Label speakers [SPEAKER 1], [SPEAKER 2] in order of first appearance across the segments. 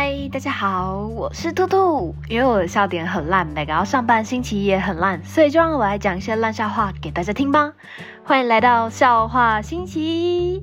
[SPEAKER 1] 嗨，大家好，我是兔兔。因为我的笑点很烂，每个要上班心情也很烂，所以就让我来讲一些烂笑话给大家听吧。欢迎来到笑话星期一。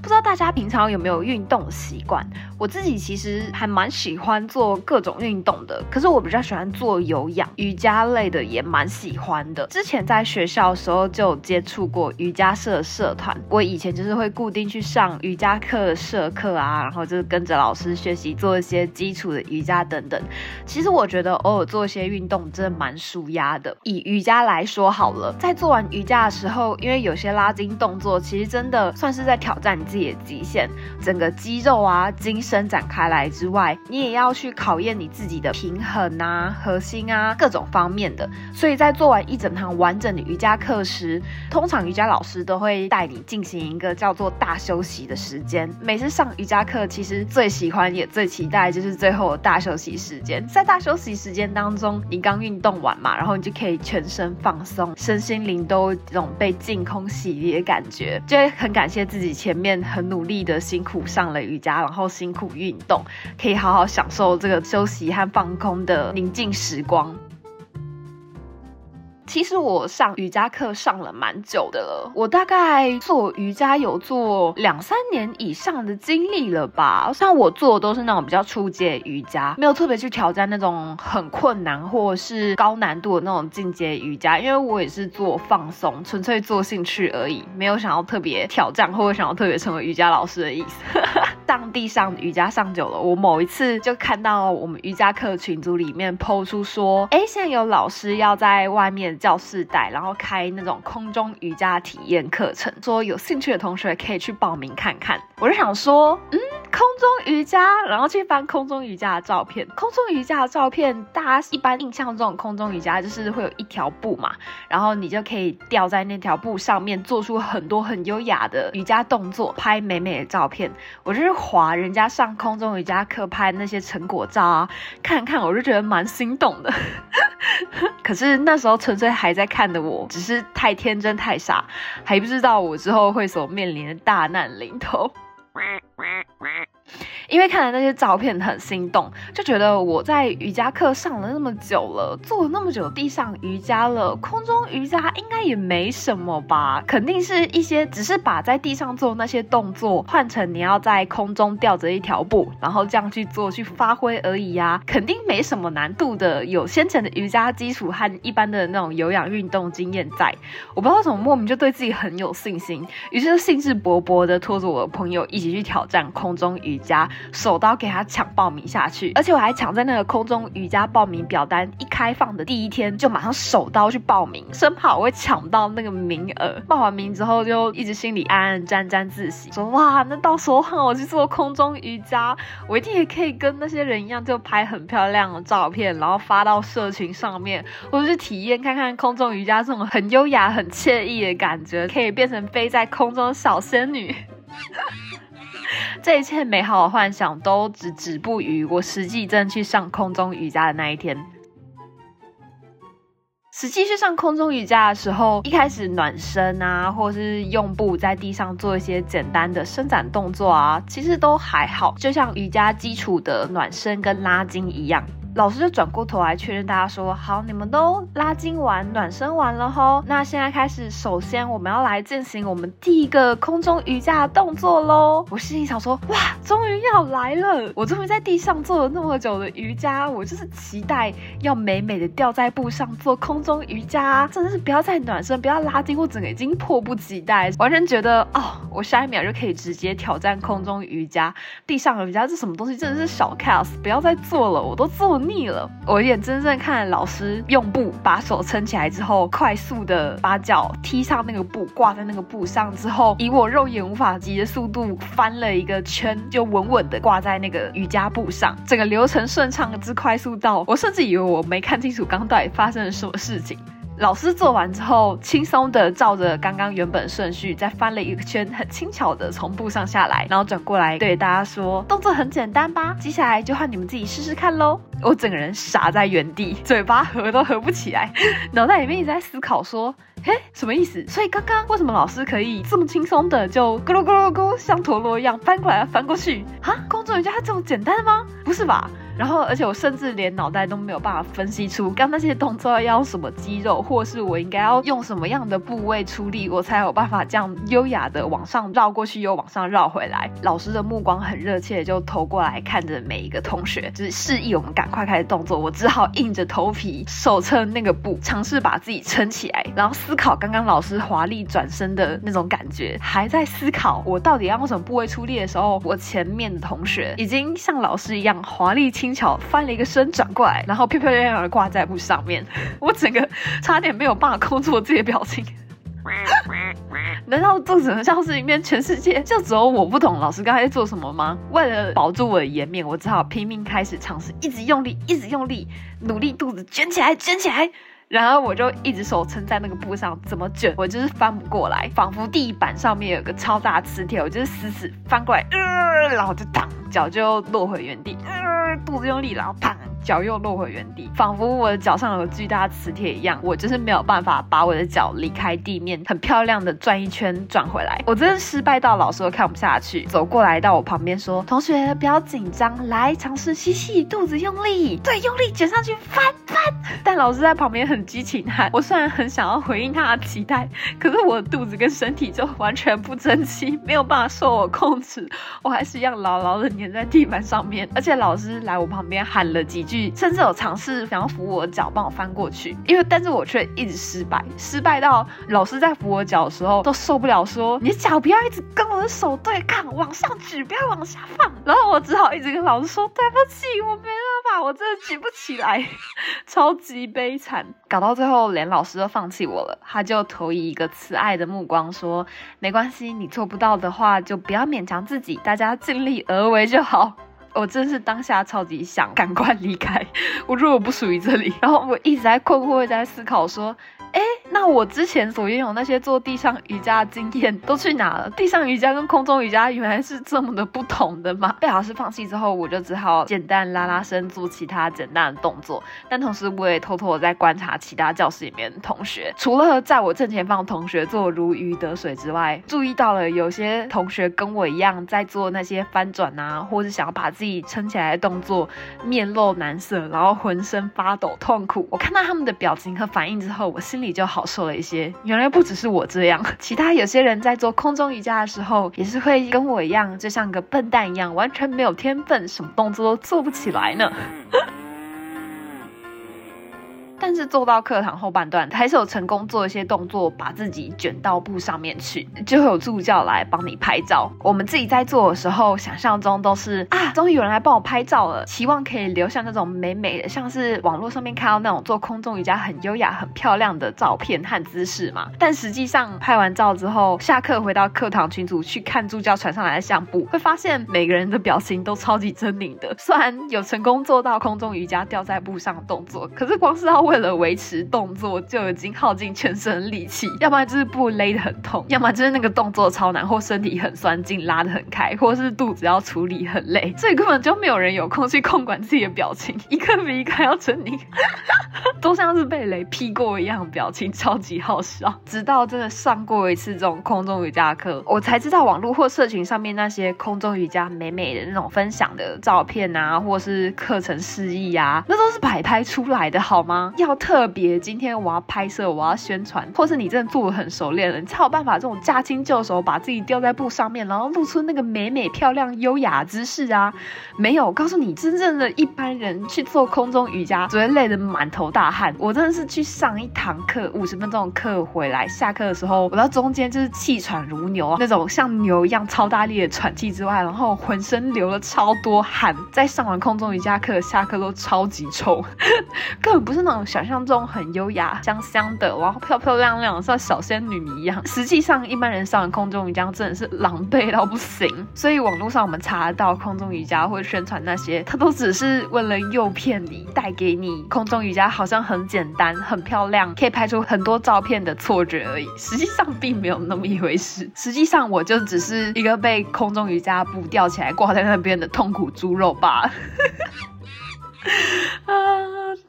[SPEAKER 1] 不知道大家平常有没有运动习惯？我自己其实还蛮喜欢做各种运动的，可是我比较喜欢做有氧、瑜伽类的，也蛮喜欢的。之前在学校的时候就接触过瑜伽社社团，我以前就是会固定去上瑜伽课社课啊，然后就是跟着老师学习做一些基础的瑜伽等等。其实我觉得偶尔做一些运动真的蛮舒压的。以瑜伽来说好了，在做完瑜伽的时候，因为有些拉筋动作，其实真的算是在挑战你自己的极限，整个肌肉啊、筋伸展开来之外，你也要去考验你自己的平衡啊、核心啊各种方面的。所以在做完一整堂完整的瑜伽课时，通常瑜伽老师都会带你进行一个叫做大休息的时间。每次上瑜伽课，其实最喜欢也最期待就是最后的大休息时间。在大休息时间当中，你刚运动完嘛，然后你就可以全身放松，身心灵都这种被净空洗涤的感觉，就会很感谢自己前面很。努力的辛苦上了瑜伽，然后辛苦苦运动，可以好好享受这个休息和放空的宁静时光。其实我上瑜伽课上了蛮久的了，我大概做瑜伽有做两三年以上的经历了吧。像我做的都是那种比较初阶瑜伽，没有特别去挑战那种很困难或者是高难度的那种进阶瑜伽，因为我也是做放松，纯粹做兴趣而已，没有想要特别挑战或者想要特别成为瑜伽老师的意思。上地上瑜伽上久了，我某一次就看到我们瑜伽课群组里面抛出说，哎，现在有老师要在外面。教室带，然后开那种空中瑜伽体验课程，说有兴趣的同学可以去报名看看。我就想说，嗯，空中瑜伽，然后去翻空中瑜伽的照片。空中瑜伽的照片，大家一般印象中的空中瑜伽就是会有一条布嘛，然后你就可以吊在那条布上面，做出很多很优雅的瑜伽动作，拍美美的照片。我就是滑人家上空中瑜伽课拍那些成果照啊，看看我就觉得蛮心动的。可是那时候纯粹还在看的我，只是太天真太傻，还不知道我之后会所面临的大难临头。因为看了那些照片很心动，就觉得我在瑜伽课上了那么久了，做了那么久地上瑜伽了，空中瑜伽应该也没什么吧？肯定是一些只是把在地上做那些动作换成你要在空中吊着一条布，然后这样去做去发挥而已呀，肯定没什么难度的。有先前的瑜伽基础和一般的那种有氧运动经验在，我不知道为什么莫名就对自己很有信心，于是兴致勃勃的拖着我的朋友一起去挑战空中瑜伽。手刀给他抢报名下去，而且我还抢在那个空中瑜伽报名表单一开放的第一天，就马上手刀去报名，生怕我会抢到那个名额。报完名之后，就一直心里暗暗沾沾自喜，说哇，那到时候我去做空中瑜伽，我一定也可以跟那些人一样，就拍很漂亮的照片，然后发到社群上面，或者是体验看看空中瑜伽这种很优雅、很惬意的感觉，可以变成飞在空中的小仙女。这一切美好的幻想都只止步于我实际真去上空中瑜伽的那一天。实际去上空中瑜伽的时候，一开始暖身啊，或是用布在地上做一些简单的伸展动作啊，其实都还好，就像瑜伽基础的暖身跟拉筋一样。老师就转过头来确认大家说：“好，你们都拉筋完、暖身完了吼，那现在开始，首先我们要来进行我们第一个空中瑜伽的动作喽。”我心里想说：“哇，终于要来了！我终于在地上做了那么久的瑜伽，我就是期待要美美的吊在布上做空中瑜伽，真的是不要再暖身，不要拉筋，我整个已经迫不及待，完全觉得哦，我下一秒就可以直接挑战空中瑜伽。地上瑜伽这什么东西，真的是小 case，不要再做了，我都做。”腻了，我眼睁睁看老师用布把手撑起来之后，快速的把脚踢上那个布，挂在那个布上之后，以我肉眼无法及的速度翻了一个圈，就稳稳的挂在那个瑜伽布上。整个流程顺畅之快速到，我甚至以为我没看清楚刚到底发生了什么事情。老师做完之后，轻松的照着刚刚原本顺序再翻了一个圈，很轻巧的从步上下来，然后转过来对大家说：“动作很简单吧？接下来就换你们自己试试看喽。”我整个人傻在原地，嘴巴合都合不起来，脑袋里面一直在思考说：“嘿，什么意思？所以刚刚为什么老师可以这么轻松的就咕噜咕噜咕像陀螺一样翻过来翻过去？哈，空中瑜伽这么简单吗？不是吧？”然后，而且我甚至连脑袋都没有办法分析出刚那些动作要用什么肌肉，或是我应该要用什么样的部位出力，我才有办法这样优雅的往上绕过去，又往上绕回来。老师的目光很热切，就投过来看着每一个同学，就是示意我们赶快开始动作。我只好硬着头皮手撑那个布，尝试把自己撑起来，然后思考刚刚老师华丽转身的那种感觉。还在思考我到底要用什么部位出力的时候，我前面的同学已经像老师一样华丽轻。轻巧翻了一个身转过来，然后漂漂亮亮的挂在布上面，我整个差点没有办法控制我自己的表情。难道这整个教室里面全世界就只有我不懂老师刚才在做什么吗？为了保住我的颜面，我只好拼命开始尝试，一直用力，一直用力，努力肚子卷起来，卷起来。然后我就一直手撑在那个布上，怎么卷我就是翻不过来，仿佛地板上面有个超大磁铁，我就是死死翻过来，呃，然后就躺脚就落回原地，呃，肚子用力，然后躺。脚又落回原地，仿佛我的脚上有巨大磁铁一样，我就是没有办法把我的脚离开地面，很漂亮的转一圈转回来。我真的失败到老师都看不下去，走过来到我旁边说：“同学不要紧张，来尝试吸气，肚子用力，对，用力卷上去，翻翻。”但老师在旁边很激情喊，我虽然很想要回应他的期待，可是我的肚子跟身体就完全不争气，没有办法受我控制，我还是一样牢牢的粘在地板上面。而且老师来我旁边喊了几甚至有尝试想要扶我的脚，帮我翻过去，因为但是我却一直失败，失败到老师在扶我脚的时候都受不了，说你脚不要一直跟我的手对抗，往上举，不要往下放。然后我只好一直跟老师说对不起，我没办法，我真的举不起来，超级悲惨，搞到最后连老师都放弃我了，他就投以一个慈爱的目光说没关系，你做不到的话就不要勉强自己，大家尽力而为就好。我真是当下超级想赶快离开，我如果不属于这里，然后我一直在困惑，在思考说。哎，那我之前所拥有那些做地上瑜伽的经验都去哪了？地上瑜伽跟空中瑜伽原来是这么的不同的吗？被老师放弃之后，我就只好简单拉拉伸，做其他简单的动作。但同时，我也偷偷的在观察其他教室里面的同学。除了在我正前方的同学做如鱼得水之外，注意到了有些同学跟我一样在做那些翻转啊，或是想要把自己撑起来的动作，面露难色，然后浑身发抖，痛苦。我看到他们的表情和反应之后，我。心里就好好受了一些。原来不只是我这样，其他有些人在做空中瑜伽的时候，也是会跟我一样，就像个笨蛋一样，完全没有天分，什么动作都做不起来呢。但是做到课堂后半段，还是有成功做一些动作，把自己卷到布上面去，就有助教来帮你拍照。我们自己在做的时候，想象中都是啊，终于有人来帮我拍照了，期望可以留下那种美美的，像是网络上面看到那种做空中瑜伽很优雅、很漂亮的照片和姿势嘛。但实际上拍完照之后，下课回到课堂群组去看助教传上来的相簿，会发现每个人的表情都超级狰狞的。虽然有成功做到空中瑜伽吊在布上的动作，可是光是要。为了维持动作，就已经耗尽全身力气，要不然就是布勒得很痛，要么就是那个动作超难，或身体很酸劲拉得很开，或是肚子要处理很累，所以根本就没有人有空去控管自己的表情，一个比一个要狰狞，都像是被雷劈过一样，表情超级好笑。直到真的上过一次这种空中瑜伽课，我才知道网络或社群上面那些空中瑜伽美美的那种分享的照片啊，或是课程示意啊，那都是摆拍出来的好吗？要特别，今天我要拍摄，我要宣传，或是你真的做得很熟练了，你才有办法这种驾轻就熟，把自己吊在布上面，然后露出那个美美漂亮优雅姿势啊！没有，我告诉你，真正的一般人去做空中瑜伽，只会累得满头大汗。我真的是去上一堂课，五十分钟的课回来，下课的时候，我到中间就是气喘如牛啊，那种像牛一样超大力的喘气之外，然后浑身流了超多汗。在上完空中瑜伽课，下课都超级臭，根本不是那种。想象中很优雅、香香的，然后漂漂亮亮，像小仙女一样。实际上，一般人上空中瑜伽真的是狼狈到不行。所以网络上我们查到空中瑜伽或宣传那些，它都只是为了诱骗你，带给你空中瑜伽好像很简单、很漂亮，可以拍出很多照片的错觉而已。实际上并没有那么一回事。实际上，我就只是一个被空中瑜伽布吊起来挂在那边的痛苦猪肉罢了。啊，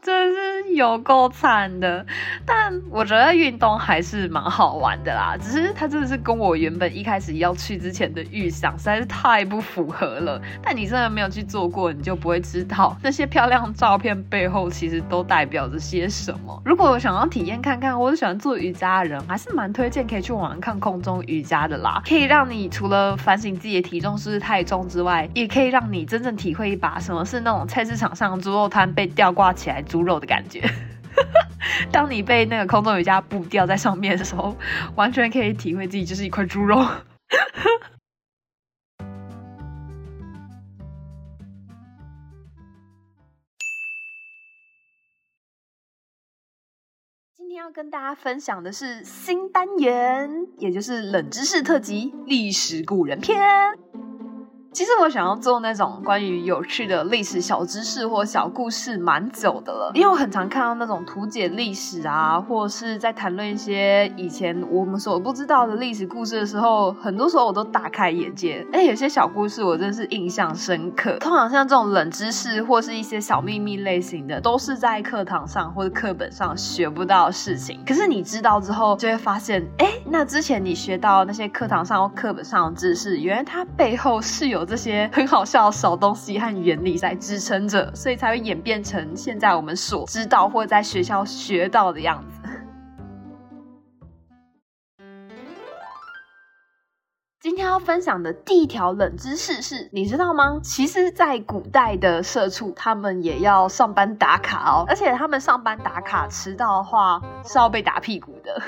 [SPEAKER 1] 真是有够惨的！但我觉得运动还是蛮好玩的啦，只是它真的是跟我原本一开始要去之前的预想实在是太不符合了。但你真的没有去做过，你就不会知道那些漂亮照片背后其实都代表着些什么。如果想要体验看看，或是喜欢做瑜伽的人，还是蛮推荐可以去网上看空中瑜伽的啦，可以让你除了反省自己的体重是不是太重之外，也可以让你真正体会一把什么是那种菜市场上。猪肉摊被吊挂起来，猪肉的感觉。当你被那个空中瑜伽布吊在上面的时候，完全可以体会自己就是一块猪肉。今天要跟大家分享的是新单元，也就是冷知识特辑——历史古人篇。其实我想要做那种关于有趣的历史小知识或小故事蛮久的了，因为我很常看到那种图解历史啊，或是在谈论一些以前我们所不知道的历史故事的时候，很多时候我都大开眼界。哎，有些小故事我真是印象深刻。通常像这种冷知识或是一些小秘密类型的，都是在课堂上或者课本上学不到的事情。可是你知道之后，就会发现，哎，那之前你学到那些课堂上或课本上的知识，原来它背后是有这些很好笑的小东西和原理在支撑着，所以才会演变成现在我们所知道或在学校学到的样子。今天要分享的第一条冷知识是，你知道吗？其实，在古代的社畜，他们也要上班打卡哦，而且他们上班打卡迟到的话是要被打屁股的。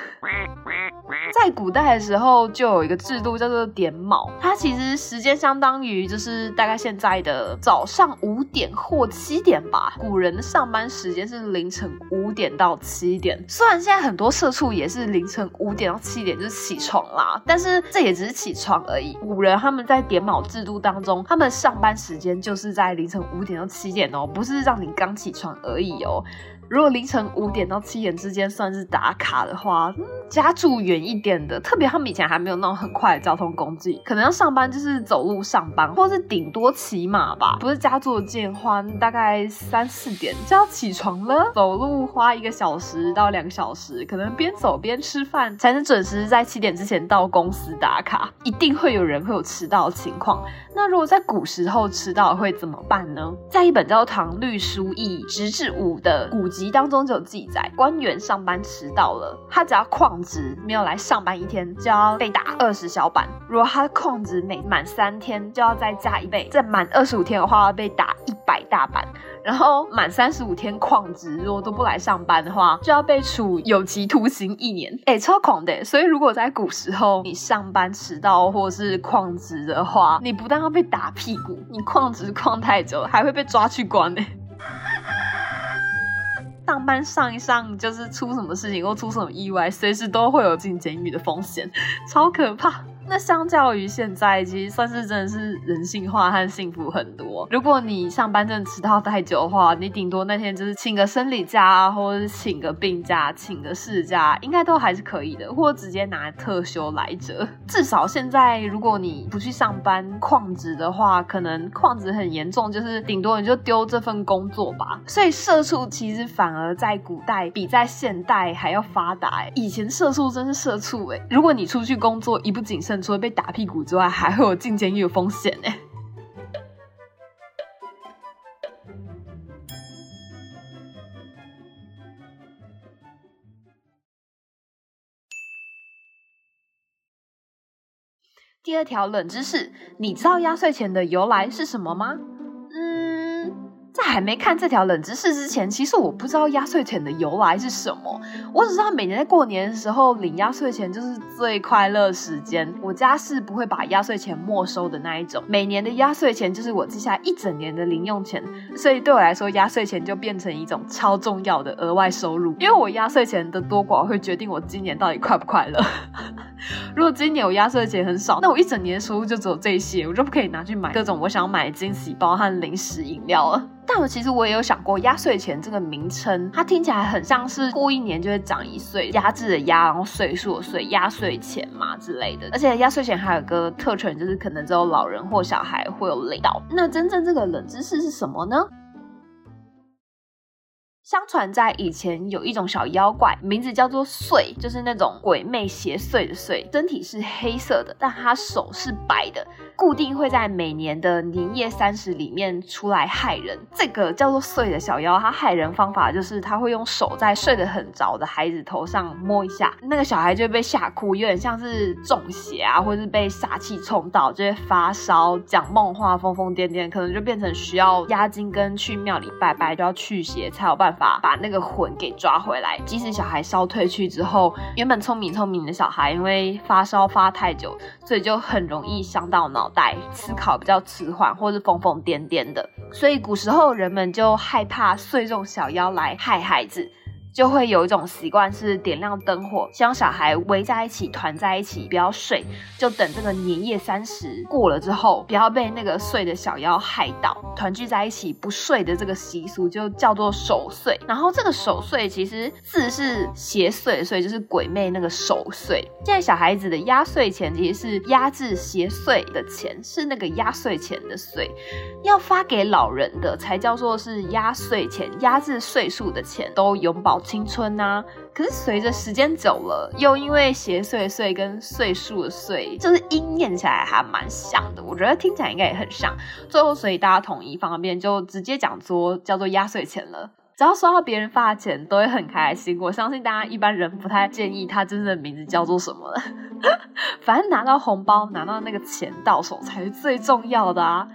[SPEAKER 1] 在古代的时候，就有一个制度叫做点卯，它其实时间相当于就是大概现在的早上五点或七点吧。古人的上班时间是凌晨五点到七点，虽然现在很多社畜也是凌晨五点到七点就起床啦，但是这也只是起床而已。古人他们在点卯制度当中，他们上班时间就是在凌晨五点到七点哦，不是让你刚起床而已哦。如果凌晨五点到七点之间算是打卡的话，家住远一点的，特别他们以前还没有那种很快的交通工具，可能要上班就是走路上班，或是顶多骑马吧。不是家住近的话，大概三四点就要起床了，走路花一个小时到两个小时，可能边走边吃饭，才能准时在七点之前到公司打卡。一定会有人会有迟到的情况。那如果在古时候迟到会怎么办呢？在一本叫《唐律疏议直至五》的古籍当中就有记载，官员上班迟到了，他只要旷职没有来上班一天，就要被打二十小板；如果他旷职每满三天，就要再加一倍；再满二十五天的话，要被打一百大板。然后满三十五天旷职，如果都不来上班的话，就要被处有期徒刑一年。哎，超狂的！所以如果在古时候你上班迟到或是旷职的话，你不但要被打屁股，你旷职旷太久，还会被抓去关呢。上班上一上，就是出什么事情或出什么意外，随时都会有进监狱的风险，超可怕。那相较于现在，其实算是真的是人性化和幸福很多。如果你上班真的迟到太久的话，你顶多那天就是请个生理假啊，或者是请个病假，请个事假，应该都还是可以的，或直接拿特休来着。至少现在，如果你不去上班旷职的话，可能旷职很严重，就是顶多你就丢这份工作吧。所以社畜其实反而在古代比在现代还要发达欸。以前社畜真是社畜欸，如果你出去工作一不谨慎，除了被打屁股之外，还会有进监狱的风险呢。第二条冷知识，你知道压岁钱的由来是什么吗？在还没看这条冷知识之前，其实我不知道压岁钱的由来是什么。我只知道每年在过年的时候领压岁钱就是最快乐时间。我家是不会把压岁钱没收的那一种，每年的压岁钱就是我接下来一整年的零用钱，所以对我来说，压岁钱就变成一种超重要的额外收入。因为我压岁钱的多寡会决定我今年到底快不快乐。如果今年我压岁钱很少，那我一整年的收入就只有这些，我就不可以拿去买各种我想要买的惊喜包和零食饮料了。但我其实我也有想过，压岁钱这个名称，它听起来很像是过一年就会长一岁，压制的压，然后岁数的岁，压岁钱嘛之类的。而且压岁钱还有个特权，就是可能只有老人或小孩会有领到。那真正这个冷知识是什么呢？相传在以前有一种小妖怪，名字叫做祟，就是那种鬼魅邪祟的祟，身体是黑色的，但他手是白的。固定会在每年的年夜三十里面出来害人。这个叫做祟的小妖，他害人方法就是他会用手在睡得很着的孩子头上摸一下，那个小孩就会被吓哭，有点像是中邪啊，或是被煞气冲到，就会发烧、讲梦话、疯疯癫癫，可能就变成需要押金跟去庙里拜拜，就要驱邪才有办法把那个魂给抓回来。即使小孩烧退去之后，原本聪明聪明的小孩，因为发烧发太久，所以就很容易伤到脑。袋思考比较迟缓，或是疯疯癫癫的，所以古时候人们就害怕睡这种小妖来害孩子。就会有一种习惯是点亮灯火，希望小孩围在一起，团在一起，不要睡，就等这个年夜三十过了之后，不要被那个睡的小妖害到，团聚在一起不睡的这个习俗就叫做守岁。然后这个守岁其实字是邪祟，所以就是鬼魅那个守岁。现在小孩子的压岁钱其实是压制邪祟的钱，是那个压岁钱的岁，要发给老人的才叫做是压岁钱，压制岁数的钱都永保青春呐、啊，可是随着时间久了，又因为邪祟的岁跟岁数的岁，就是音念起来还蛮像的。我觉得听起来应该也很像。最后，所以大家统一方便，就直接讲说叫做压岁钱了。只要收到别人发的钱，都会很开心。我相信大家一般人不太建议他真正的名字叫做什么了。反正拿到红包，拿到那个钱到手才是最重要的啊。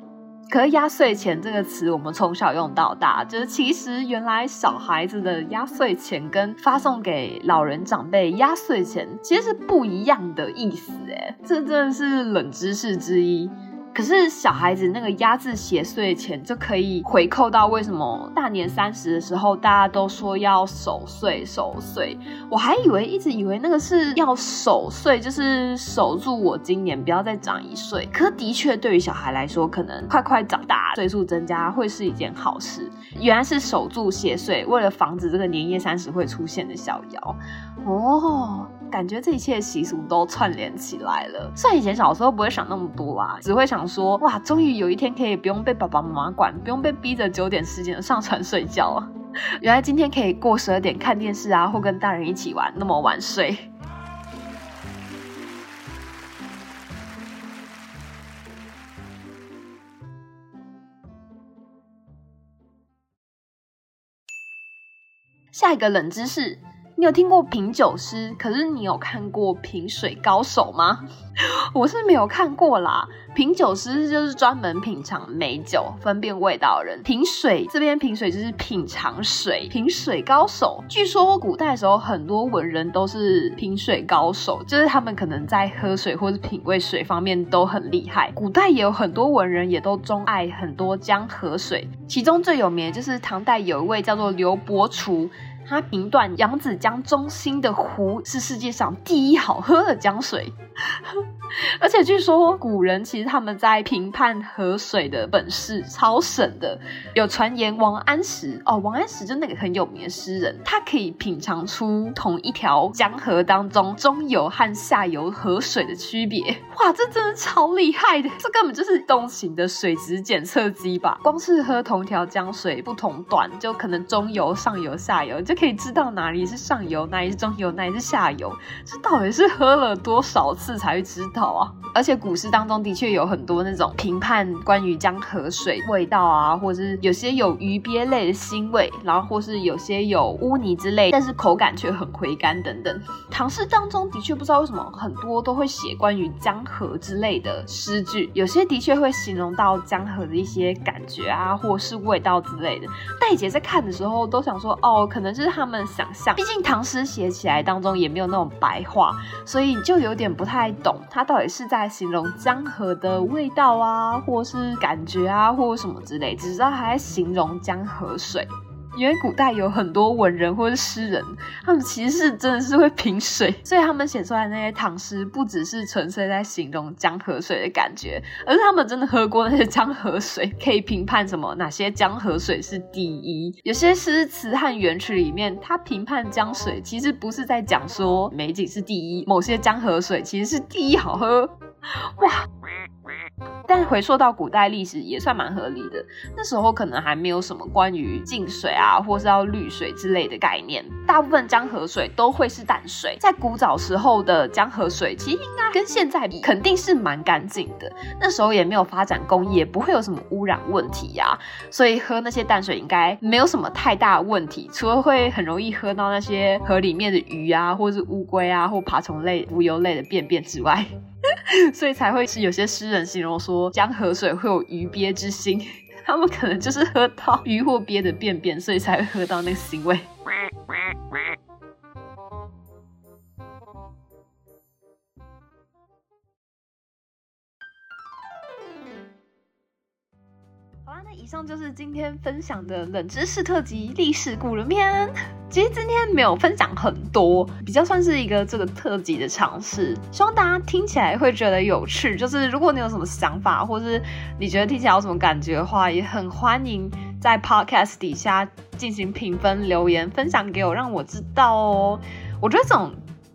[SPEAKER 1] 可是压岁钱这个词，我们从小用到大，就是其实原来小孩子的压岁钱跟发送给老人长辈压岁钱其实是不一样的意思，诶，这真的是冷知识之一。可是小孩子那个压制邪祟钱就可以回扣到为什么大年三十的时候大家都说要守岁守岁？我还以为一直以为那个是要守岁，就是守住我今年不要再长一岁。可的确对于小孩来说，可能快快长大，岁数增加会是一件好事。原来是守住邪祟，为了防止这个年夜三十会出现的小妖哦。感觉这一切习俗都串联起来了。虽然以前小时候不会想那么多啦，只会想说哇，终于有一天可以不用被爸爸妈妈管，不用被逼着九点十点上床睡觉。原来今天可以过十二点看电视啊，或跟大人一起玩，那么晚睡。下一个冷知识。你有听过品酒师？可是你有看过品水高手吗？我是没有看过啦。品酒师就是专门品尝美酒、分辨味道的人。品水这边品水就是品尝水。品水高手，据说古代的时候很多文人都是品水高手，就是他们可能在喝水或者品味水方面都很厉害。古代也有很多文人也都钟爱很多江河水，其中最有名的就是唐代有一位叫做刘伯厨。他评断扬子江中心的湖是世界上第一好喝的江水，而且据说古人其实他们在评判河水的本事超神的。有传言王安石哦，王安石就那个很有名的诗人，他可以品尝出同一条江河当中中游和下游河水的区别。哇，这真的超厉害的，这根本就是东行的水质检测机吧？光是喝同条江水不同段，就可能中游、上游、下游就。可以知道哪里是上游，哪里是中游，哪里是下游？这到底是喝了多少次才会知道啊？而且古诗当中的确有很多那种评判关于江河水味道啊，或者是有些有鱼鳖类的腥味，然后或是有些有污泥之类，但是口感却很回甘等等。唐诗当中的确不知道为什么很多都会写关于江河之类的诗句，有些的确会形容到江河的一些感觉啊，或是味道之类的。戴姐在看的时候都想说，哦，可能就他们想象，毕竟唐诗写起来当中也没有那种白话，所以就有点不太懂，他到底是在形容江河的味道啊，或是感觉啊，或什么之类，只知道还在形容江河水。因为古代有很多文人或是诗人，他们其实是真的是会评水，所以他们写出来那些唐诗不只是纯粹在形容江河水的感觉，而是他们真的喝过那些江河水，可以评判什么哪些江河水是第一。有些诗词和元曲里面，他评判江水，其实不是在讲说美景是第一，某些江河水其实是第一好喝。哇！但回溯到古代历史也算蛮合理的，那时候可能还没有什么关于净水啊，或是要滤水之类的概念，大部分江河水都会是淡水。在古早时候的江河水，其实应该跟现在比，肯定是蛮干净的。那时候也没有发展工业，不会有什么污染问题呀、所以喝那些淡水应该没有什么太大问题，除了会很容易喝到那些河里面的鱼啊，或是乌龟啊，或爬虫类、浮游类的便便之外。所以才会是有些诗人形容说江河水会有鱼鳖之心，他们可能就是喝到鱼或鳖的便便，所以才会喝到那个腥味。以上就是今天分享的冷知识特辑《历史古人篇》。其实今天没有分享很多，比较算是一个这个特辑的尝试，希望大家听起来会觉得有趣。就是如果你有什么想法，或是你觉得听起来有什么感觉的话，也很欢迎在 Podcast 底下进行评分、留言、分享给我，让我知道哦。我觉得这种。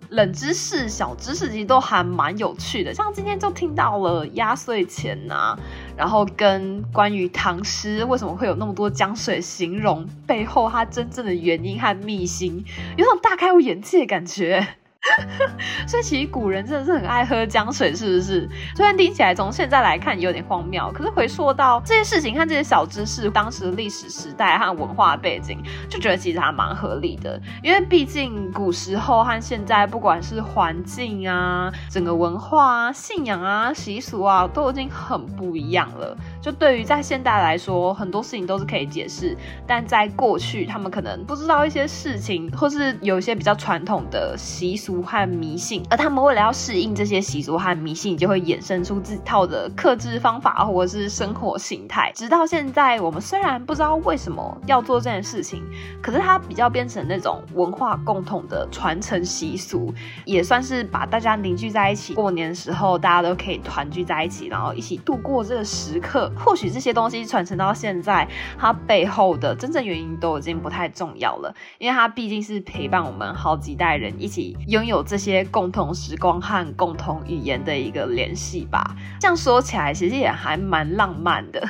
[SPEAKER 1] 冷知识、小知识其实都还蛮有趣的，像今天就听到了压岁钱呐、然后跟关于唐诗为什么会有那么多江水形容背后它真正的原因和秘辛，有种大开我眼界的感觉。所以其实古人真的是很爱喝江水，是不是？虽然听起来从现在来看有点荒谬，可是回溯到这些事情和这些小知识，当时的历史时代和文化背景，就觉得其实还蛮合理的。因为毕竟古时候和现在，不管是环境啊、整个文化啊、信仰啊、习俗啊，都已经很不一样了。就对于在现代来说，很多事情都是可以解释，但在过去，他们可能不知道一些事情，或是有一些比较传统的习俗。和迷信，而他们为了要适应这些习俗和迷信，就会衍生出自己套的克制方法或者是生活形态。直到现在，我们虽然不知道为什么要做这件事情，可是它比较变成那种文化共同的传承习俗，也算是把大家凝聚在一起。过年的时候，大家都可以团聚在一起，然后一起度过这个时刻。或许这些东西传承到现在，它背后的真正原因都已经不太重要了，因为它毕竟是陪伴我们好几代人一起拥。有这些共同时光和共同语言的一个联系吧，这样说起来其实也还蛮浪漫的。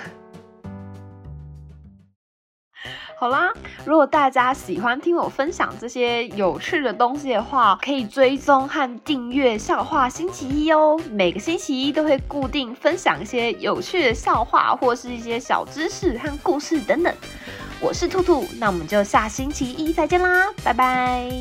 [SPEAKER 1] 好啦，如果大家喜欢听我分享这些有趣的东西的话，可以追踪和订阅笑话星期一哦。每个星期一都会固定分享一些有趣的笑话，或是一些小知识和故事等等。我是兔兔，那我们就下星期一再见啦，拜拜。